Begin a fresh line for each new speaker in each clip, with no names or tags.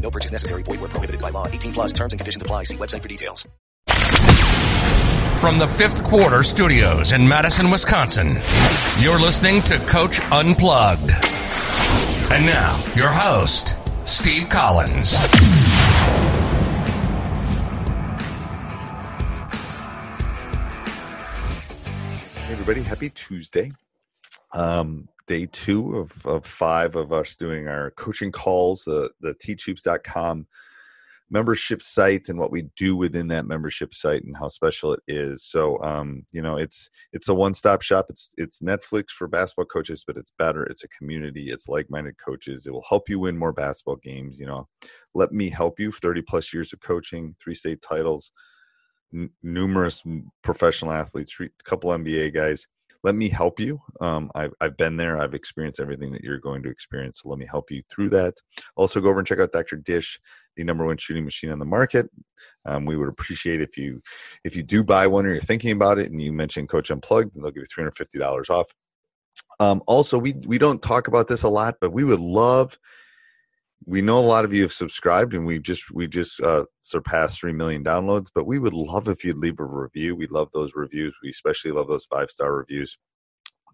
No purchase necessary. Void where prohibited by law. 18 plus terms and conditions apply. See website for details.
From the fifth quarter studios in Madison, Wisconsin, you're listening to Coach Unplugged. And now, your host, Steve Collins.
Hey everybody, happy Tuesday. Um, day two of, of five of us doing our coaching calls, the, the teachhoops.com membership site and what we do within that membership site and how special it is. So um, you know, it's it's a one-stop shop. It's it's Netflix for basketball coaches, but it's better. It's a community. It's like-minded coaches. It will help you win more basketball games. You know, let me help you. 30 plus years of coaching, three state titles, n- numerous professional athletes, a couple NBA guys. Let me help you. Um, I've, I've been there. I've experienced everything that you're going to experience. So let me help you through that. Also, go over and check out Dr. Dish, the number one shooting machine on the market. Um, we would appreciate if you if you do buy one or you're thinking about it, and you mention Coach Unplugged, they'll give you three hundred fifty dollars off. Um, also, we we don't talk about this a lot, but we would love we know a lot of you have subscribed and we just we just uh, surpassed 3 million downloads but we would love if you'd leave a review. We love those reviews. We especially love those five star reviews.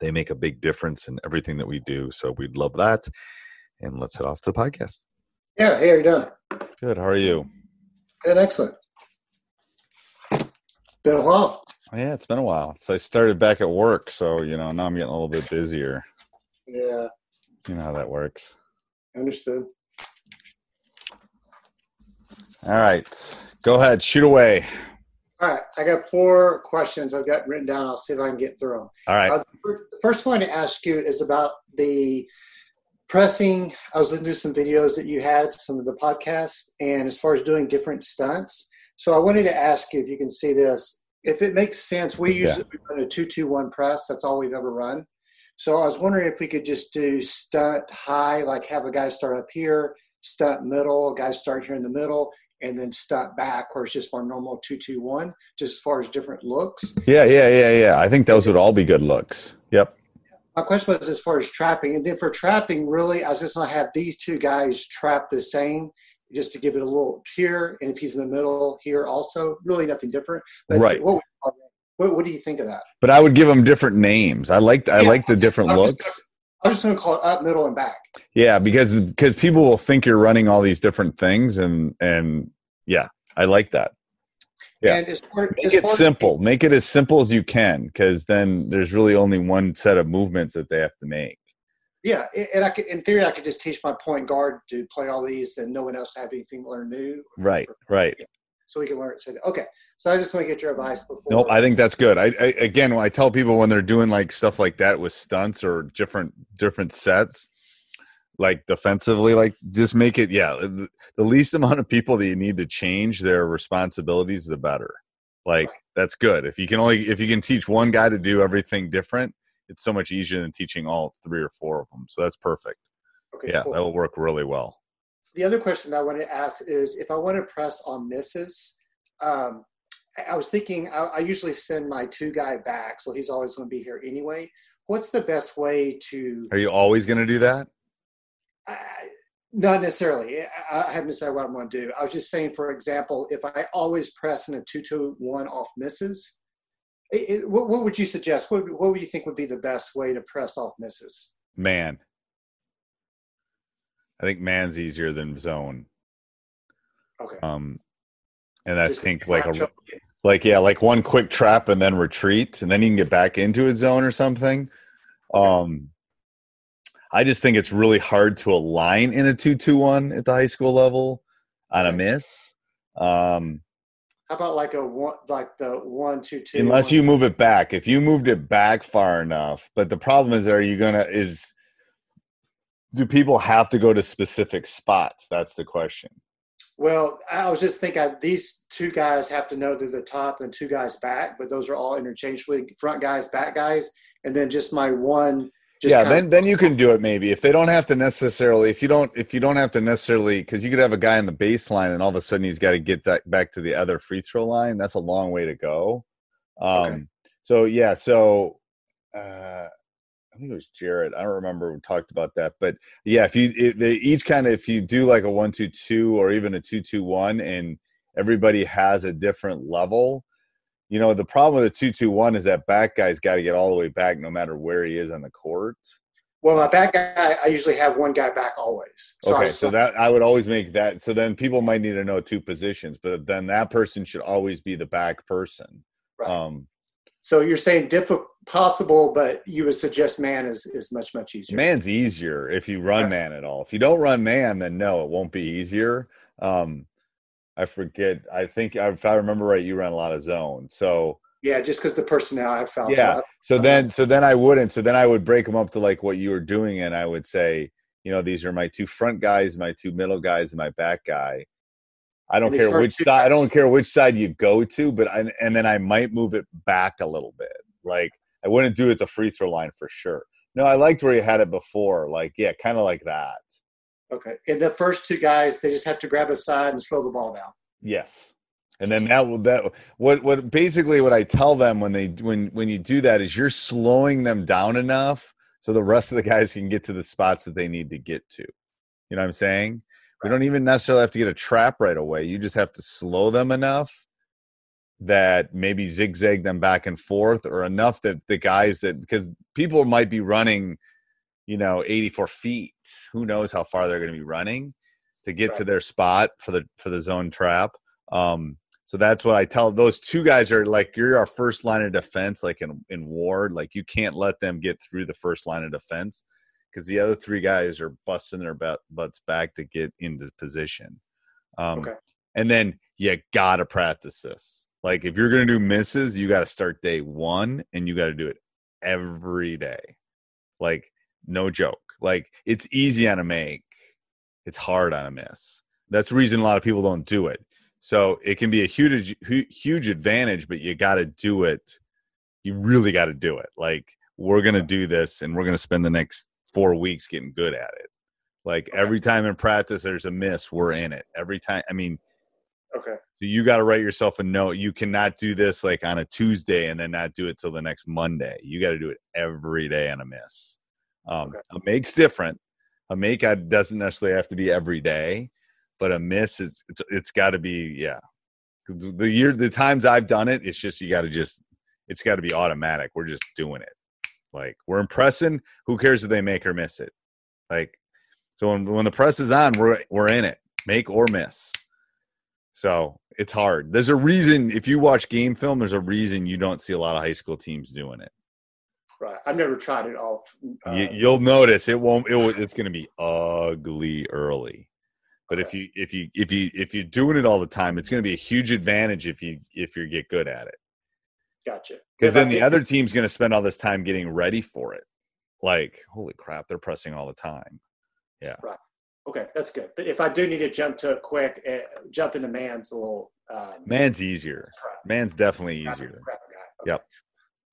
They make a big difference in everything that we do so we'd love that. And let's head off to the podcast.
Yeah, hey, how you doing?
good how are you?
Good, excellent. Been a while.
yeah it's been a while. So i started back at work so you know now i'm getting a little bit busier.
Yeah,
you know how that works.
Understood.
All right go ahead shoot away
All right, I got four questions I've got written down. I'll see if I can get through them.
all right
Uh, the first one to ask you is about the pressing. I was listening to some videos that you had, some of the podcasts, and as far as doing different stunts. So I wanted to ask you if you can see this. If it makes sense, we
Yeah.
usually run a two-two-one press. That's all we've ever run. So I was wondering if we could just do stunt high, like have a guy start up here, stunt middle, guys start here in the middle, and then stunt back, where it's just our normal two-two-one, just as far as different looks.
yeah yeah yeah yeah i think those would all be good looks yep
My question was as far as trapping, and then for trapping, really, I was just gonna have these two guys trap the same, just to give it a little here, and if he's in the middle here, also, really nothing different. But
Right.
What, what, what do you think of that?
but i would give them different names i like i
Yeah.
like the different
oh,
looks
just- I was just gonna call it up, middle, and back.
Yeah, because because people will think you're running all these different things, and and yeah, I like that. Yeah.
And as far,
Make
as
it
far as-
simple. Make it as simple as you can, because then there's really only one set of movements that they have to make.
Yeah, and I could, in theory, I could just teach my point guard to play all these, and no one else have anything to learn new.
Right, right.
So we can learn it. So, okay, so I just want to get your advice before.
Nope, I think that's good. I, I again, I tell people when they're doing like stuff like that with stunts or different different sets, like defensively, like just make it. Yeah, the, least amount of people that you need to change their responsibilities, the better. Like that's good. If you can only if you can teach one guy to do everything different, it's so much easier than teaching all three or four of them. So that's perfect.
Okay,
Yeah,
cool.
that will work really well.
The other question I want to ask is if I want to press on misses, um, I was thinking I, I usually send my two guy back, so he's always going to be here anyway. What's the best way to?
Are you always going to do that?
I, not necessarily. I, I haven't decided what I'm going to do. I was just saying, for example, if I always press in a two-two-one off misses, it, it, what, what, would you suggest? What, what would you think would be the best way to press off misses?
Man, I think man's easier than zone.
Okay.
Um, and I
Just
think like a, like yeah, like one quick trap and then retreat, and then you can get back into a zone or something. Um, I just think it's really hard to align in a two-two-one at the high school level on a miss. Um,
How about like a one, like the one-two-two?
unless you move it back if you moved it back far enough but the problem is are you gonna is do people have to go to specific spots that's the question
Well, I was just thinking these two guys have to know they're the top and two guys back, but those are all interchangeably front guys, back guys, and then just my one. Just
yeah then
of-
then you can do it maybe if they don't have to necessarily if you don't if you don't have to necessarily because you could have a guy in the baseline and all of a sudden he's got to get that back to the other free throw line that's a long way to go um
Okay.
so yeah so uh I think it was Jared. I don't remember who talked about that, but yeah, if you if they each kind of if you do like a one two two or even a two two one, and everybody has a different level, you know the problem with a two two one is that back guy's got to get all the way back no matter where he is on the court.
Well, my back guy, I usually have one guy back always. I
Okay, so that I would always make that. So then people might need to know two positions, but then that person should always be the back person.
Right.
Um,
So you're saying difficult, possible, but you would suggest man is is much much easier.
Man's easier if you run
Yes.
man at all. If you don't run man, then no, it won't be easier. Um, I forget. I think if I remember right, you run a lot of zone. So
Yeah, just because the personnel I found.
yeah.
So
So
Uh-huh.
then, so then I wouldn't. So then I would break them up to like what you were doing, and I would say, you know, these are my two front guys, my two middle guys, and my back guy. I don't care which side. I don't care which side you go to, but I, and then I might move it back a little bit. Like I wouldn't do it the free throw line for sure. No, I liked where you had it before. Like yeah, kind of like that.
okay, and the first two guys, they just have to grab a side and slow the ball down.
Yes. And then that will that what what basically what I tell them when they when when you do that is you're slowing them down enough so the rest of the guys can get to the spots that they need to get to. You know what I'm saying? We don't even necessarily have to get a trap right away. You just have to slow them enough that maybe zigzag them back and forth or enough that the guys that because people might be running, you know, 84 feet. Who knows how far they're going to be running to get to their spot for the for the zone trap. Um, so that's what I tell those two guys are like you're our first line of defense, like in in ward. Like you can't let them get through the first line of defense because the other three guys are busting their butts back to get into position. Um,
Okay.
And then you gotta practice this. Like if you're gonna do misses, you got to start day one, and you got to do it every day. Like no joke. Like it's easy on a make, it's hard on a miss. That's the reason a lot of people don't do it. So it can be a huge, huge advantage, but you got to do it. You really got to do it. Like we're gonna do this, and we're gonna spend the next four weeks getting good at it. Like every time in practice, there's a miss, we're in it. Every time, I mean,
Okay.
so you got to write yourself a note. You cannot do this like on a Tuesday and then not do it till the next Monday. You got to do it every day on a miss. Um,
Okay.
A make's different. A make uh, doesn't necessarily have to be every day, but a miss is it's, it's got to be yeah. The year the times I've done it, it's just you got to just it's got to be automatic. We're just doing it. Like we're impressing. Who cares if they make or miss it? Like so when when the press is on, we're we're in it, make or miss. So it's hard. There's a reason if you watch game film, there's a reason you don't see a lot of high school teams doing it.
Right. I've never tried it all. Uh,
you, you'll notice it won't. It, it's going to be ugly early. But if you if you if you if you're doing it all the time, it's going to be a huge advantage if you if you get good at it.
Gotcha.
Because then the other team's going to spend all this time getting ready for it. Like holy crap, they're pressing all the time. Yeah. Right.
Okay, that's good. But if I do need to jump to it quick, uh, jump into man's a little. Um,
Man's easier. Man's definitely easier.
guy.
Yep.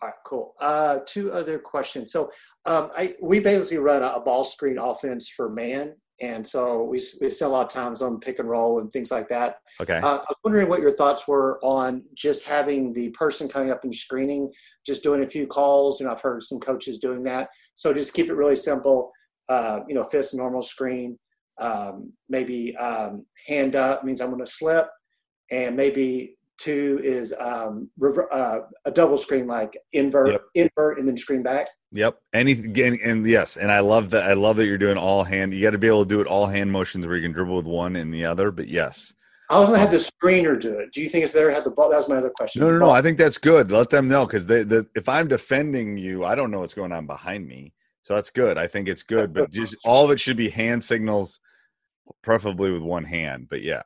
All right, cool. Uh, two other questions. So, um, I we basically run a, a ball screen offense for man, and so we we spent a lot of times on pick and roll and things like that.
Okay.
Uh, I was wondering what your thoughts were on just having the person coming up and screening, just doing a few calls. You know, I've heard some coaches doing that. So just keep it really simple. Uh, you know, fist normal screen. Um, maybe um, hand up means I'm going to slip, and maybe two is um, rever- uh, a double screen like invert,
Yep.
invert, and then screen back.
Yep. Anything and, yes, and I love that. I love that you're doing all hand. You got to be able to do it all hand motions where you can dribble with one and the other. But yes,
I also had the screener do it. Do you think it's better to have the ball? That was my other question.
no, no, no. I think that's good. Let them know because they, the, if I'm defending you, I don't know what's going on behind me. So that's good. I think it's good. But just all of it should be hand signals, preferably with one hand. But yeah,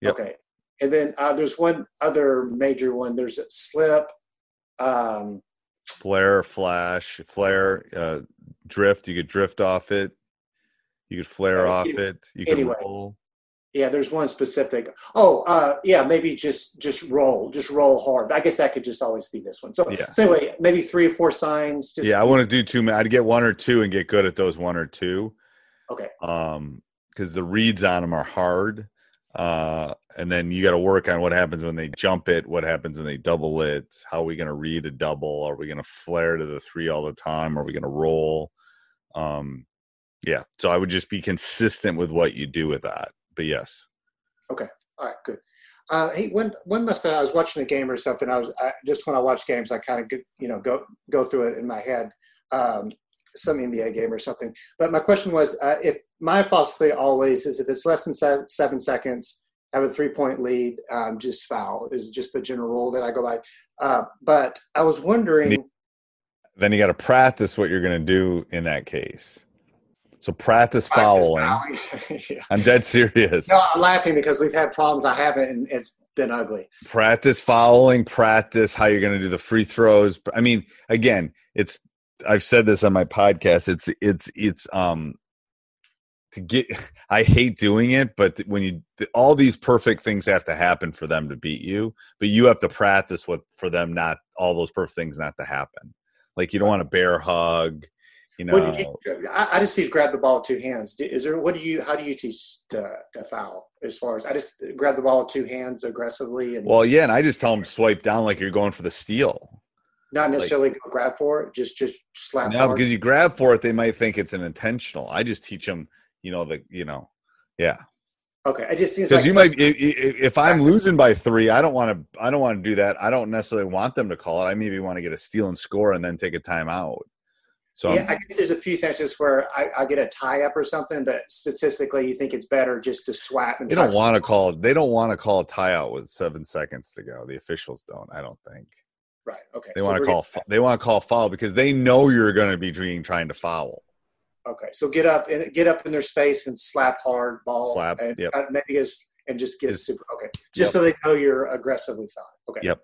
Yep.
Okay. And then uh, there's one other major one. There's a slip. Um,
flare, flash, flare, uh, drift. You could drift off it. You could flare
Uh,
off
any-
it. You could
anyway.
roll.
yeah, there's one specific. Oh, uh, yeah, maybe just just roll, just roll hard. I guess that could just always be this one. So,
Yeah.
so anyway, maybe three or four signs. Just,
yeah, I want to do two. I'd get one or two and get good at those one or two.
Okay.
Um, because the reads on them are hard. Uh, and then you got to work on what happens when they jump it, what happens when they double it, how are we going to read a double? Are we going to flare to the three all the time? Are we going to roll? Um, yeah. So I would just be consistent with what you do with that. But yes. Okay.
All right, good. Uh, hey, when when must I was watching a game or something. I was I, just when I watch games, I kind of you know go go through it in my head. Um, some NBA game or something. But my question was, uh, if my philosophy always is, if it's less than se- seven seconds, have a three point lead, um, just foul is just the general rule that I go by. Uh, but I was wondering,
Then you got to practice what you're going to do in that case. So practice fouling.
yeah.
I'm dead serious.
No, I'm laughing because we've had problems. I haven't, and it's been ugly.
practice fouling, practice how you're going to do the free throws. I mean, again, it's I've said this on my podcast. It's it's it's um to get I hate doing it, but when you all these perfect things have to happen for them to beat you, but you have to practice what for them not all those perfect things not to happen. Like you don't want a bear hug, you know.
What you, I, just teach grab the ball with two hands. Is there what do you how do you teach to, to foul as far as I just grab the ball with two hands aggressively and
well, yeah, and I just tell them swipe down like you're going for the steal.
not necessarily go grab for it, just just slap.
No,
hard?
because you grab for it, they might think it's an intentional. I just teach them, you know, the you know, yeah.
okay, i just
Because
like
you might, i- i- if I'm losing by three, I don't want to. I don't want to do that. I don't necessarily want them to call it. I maybe want to get a steal and score and then take a timeout. So
Yeah,
I'm-
I guess there's a few senses where I, I get a tie up or something, but statistically, you think it's better just to swap. and
they don't want to call. They don't want to call a tieout with seven seconds to go. The officials don't. I don't think
Right. Okay.
they
so
want to call. They want to call foul because they know you're going to be trying to foul.
Okay, so get up and get up in their space and slap hard ball.
Slap,
and
yep.
maybe just and just get super. Okay, just
Yep.
so they know you're aggressively fouling. Okay.
Yep.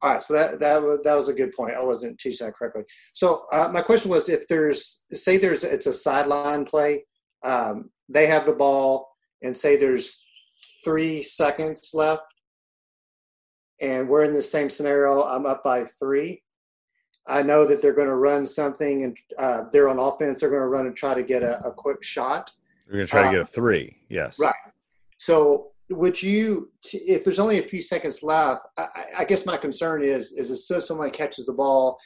All right, so that that was that was a good point. I wasn't teaching that correctly. So uh, my question was, if there's say there's it's a sideline play, um, they have the ball, and say there's three seconds left, and we're in the same scenario. I'm up by three. I know that they're going to run something, and uh, they're on offense. They're going to run and try to get a, a quick shot.
We're going to try
Uh,
to get a three. Yes.
Right. So, would you, if there's only a few seconds left, I, I- guess my concern is, is as soon as someone catches the ball,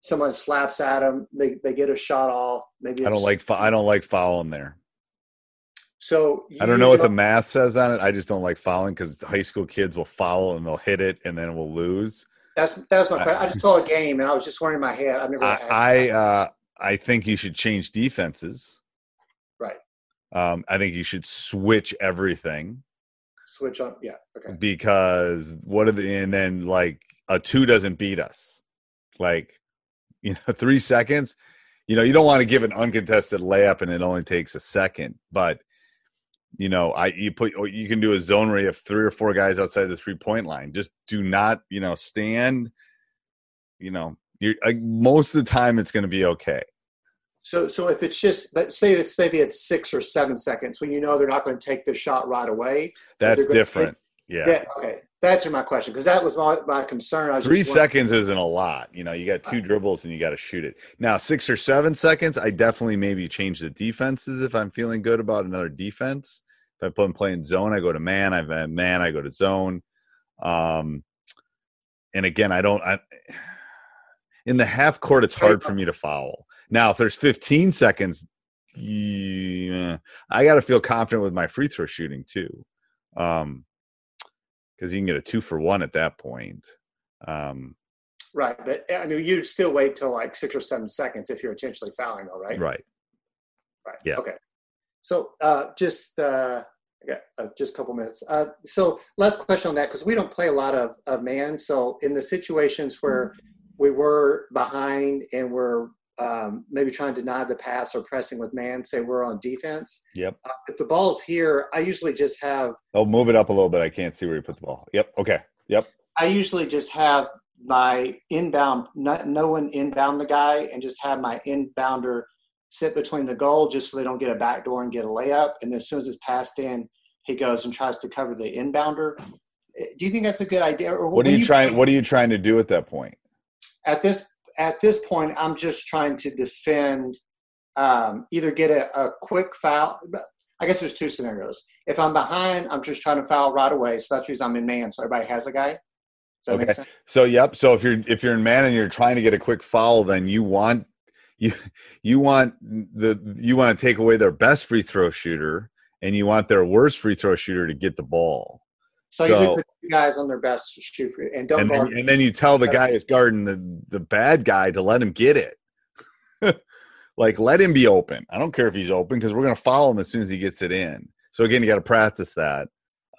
someone slaps at them, they, they get a shot off. Maybe
I don't like. I don't like fouling there.
So
I don't know what the math says on it. I just don't like fouling because high school kids will foul and they'll hit it and then we'll lose.
That's that's my. question. I just saw a game and I was just wondering in my head. I've never.
I I, uh, I think you should change defenses.
right
Um, I think you should switch everything
switch on. Yeah. Okay.
because what are the and then like a two doesn't beat us. Like you know, three seconds. You know, you don't want to give an uncontested layup and it only takes a second, but you know, I you put or you can do a zone where you have three or four guys outside the three point line. Just do not, you know, stand. You know, you're uh, most of the time it's going to be okay.
So so if it's just, but say it's maybe it's six or seven seconds when you know they're not going to take the shot right away.
That's different. Yeah.
Yeah. Okay. That's my question because that was my, my concern. I
Three seconds isn't a lot. You know, you got two dribbles and you got to shoot it. Now, six or seven seconds, I definitely maybe change the defenses if I'm feeling good about another defense. If I'm playing zone, I go to man. I've had man, I go to zone. Um, and again, I don't. I, in the half court, it's hard for me to foul. Now, if there's 15 seconds, yeah, I got to feel confident with my free throw shooting too, um, because you can get a two for one at that point. Um,
Right. But I mean, you still wait till like six or seven seconds if you're intentionally fouling, though, right?
right.
Right.
Yeah.
Okay. So uh, just uh, I got uh, just a couple minutes. Uh, so last question on that because we don't play a lot of, of man. So in the situations where we were behind and we're um, maybe trying to deny the pass or pressing with man, say we're on defense.
Yep.
Uh, if the ball's here, I usually just have
Oh, move it up a little bit. I can't see where you put the ball. Yep. Okay. Yep.
I usually just have my inbound, no, no one inbound the guy, and just have my inbounder sit between the goal just so they don't get a back door and get a layup. And then as soon as it's passed in, he goes and tries to cover the inbounder. Eh, Do you think that's a good idea? Or
What are
when
you trying? What are you trying to do at that point?
at this at this point? I'm just trying to defend. Um, either get a, a quick foul. I guess there's two scenarios. If I'm behind, I'm just trying to foul right away. So that's usually I'm in man, so everybody has a guy. Does that make
Okay. So yep. So if you're if you're in man and you're trying to get a quick foul, then you want you you want the you want to take away their best free throw shooter and you want their worst free throw shooter to get the ball.
So, I usually put two guys on their best shoot for and don't
And
guard.
then, and then you tell the guy is guarding the the bad guy to let him get it. like let him be open. I don't care if he's open because we're gonna follow him as soon as he gets it in. So again, you got to practice that.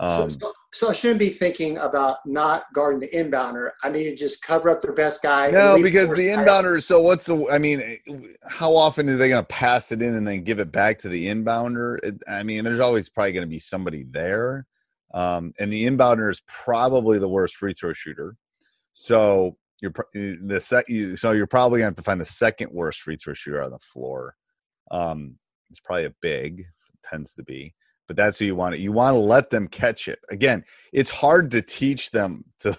so,
Um,
so, so I shouldn't be thinking about not guarding the inbounder. I need to just cover up their best guy.
No, because
the
inbounder. So what's the? I mean, how often are they going to pass it in and then give it back to the inbounder? It, I mean, there's always probably going to be somebody there, um, and the inbounder is probably the worst free throw shooter. So you're the sec, you- So you're probably going to have to find the second worst free throw shooter on the floor. Um, it's probably a big, tends to be, but that's who you want. It. You want to let them catch it. Again, it's hard to teach them to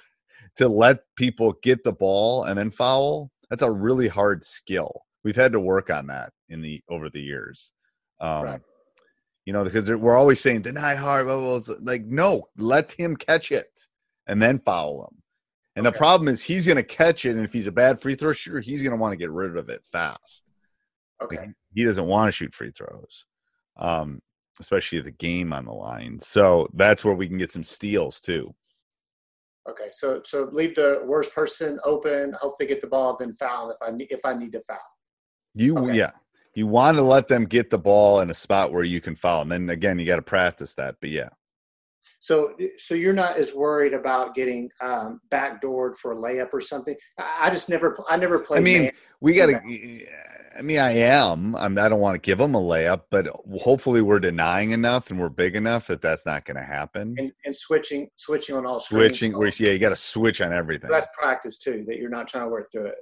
to let people get the ball and then foul that's a really hard skill we've had to work on that in the over the years um
Right.
You know because we're always saying deny hard blah, blah, blah. Like no let him catch it and then foul him and the problem is he's going to catch it and if he's a bad free throw shooter he's going to want to get rid of it fast
Okay.
Like, he doesn't want to shoot free throws um especially the game on the line so that's where we can get some steals too
Okay. So so leave the worst person open. Hope they get the ball, then foul if I need if I need to foul.
You
Okay.
yeah. You want to let them get the ball in a spot where you can foul. And then again, you got to practice that. But yeah.
So so you're not as worried about getting um, backdoored for a layup or something. I, just never I never played.
I mean,
man.
we got to I mean, I am. I'm I don't want to give them a layup, but hopefully we're denying enough and we're big enough that that's not going to happen.
and, and switching switching on all screens.
Switching, where yeah, you got to switch on everything.
that's practice too that you're not trying to work through it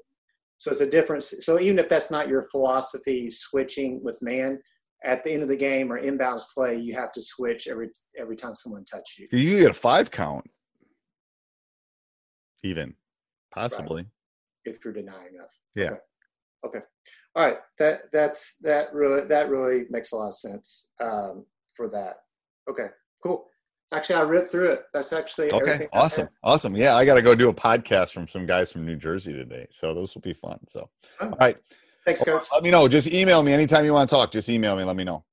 so it's a difference so even if that's not your philosophy switching with man at the end of the game or inbounds play you have to switch every every time someone touches you.
You get a five count, even. Possibly.
if you're denying enough.
Yeah.
okay, okay. all right. That that's that really that really makes a lot of sense um, for that. Okay. Cool actually i ripped through it that's actually
Okay, awesome, awesome. Yeah, I got to go do a podcast from some guys from New Jersey today, so those will be fun. So,
Oh.
all right,
thanks coach
let me know. Just email me anytime you want to talk. Just email me. Let me know.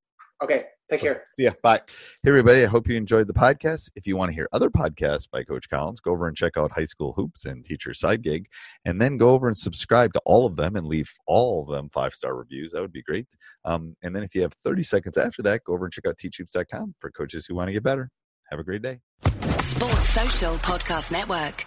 okay take care
See ya. Bye. Hey, everybody. I hope you enjoyed the podcast. If you want to hear other podcasts by Coach Collins, go over and check out High School Hoops and Teacher Side Gig, and then go over and subscribe to all of them and leave all of them five star reviews. That would be great. Um, and then if you have 30 seconds after that, go over and check out teachhoops.com for coaches who want to get better. Have a great day.
Sports Social Podcast Network.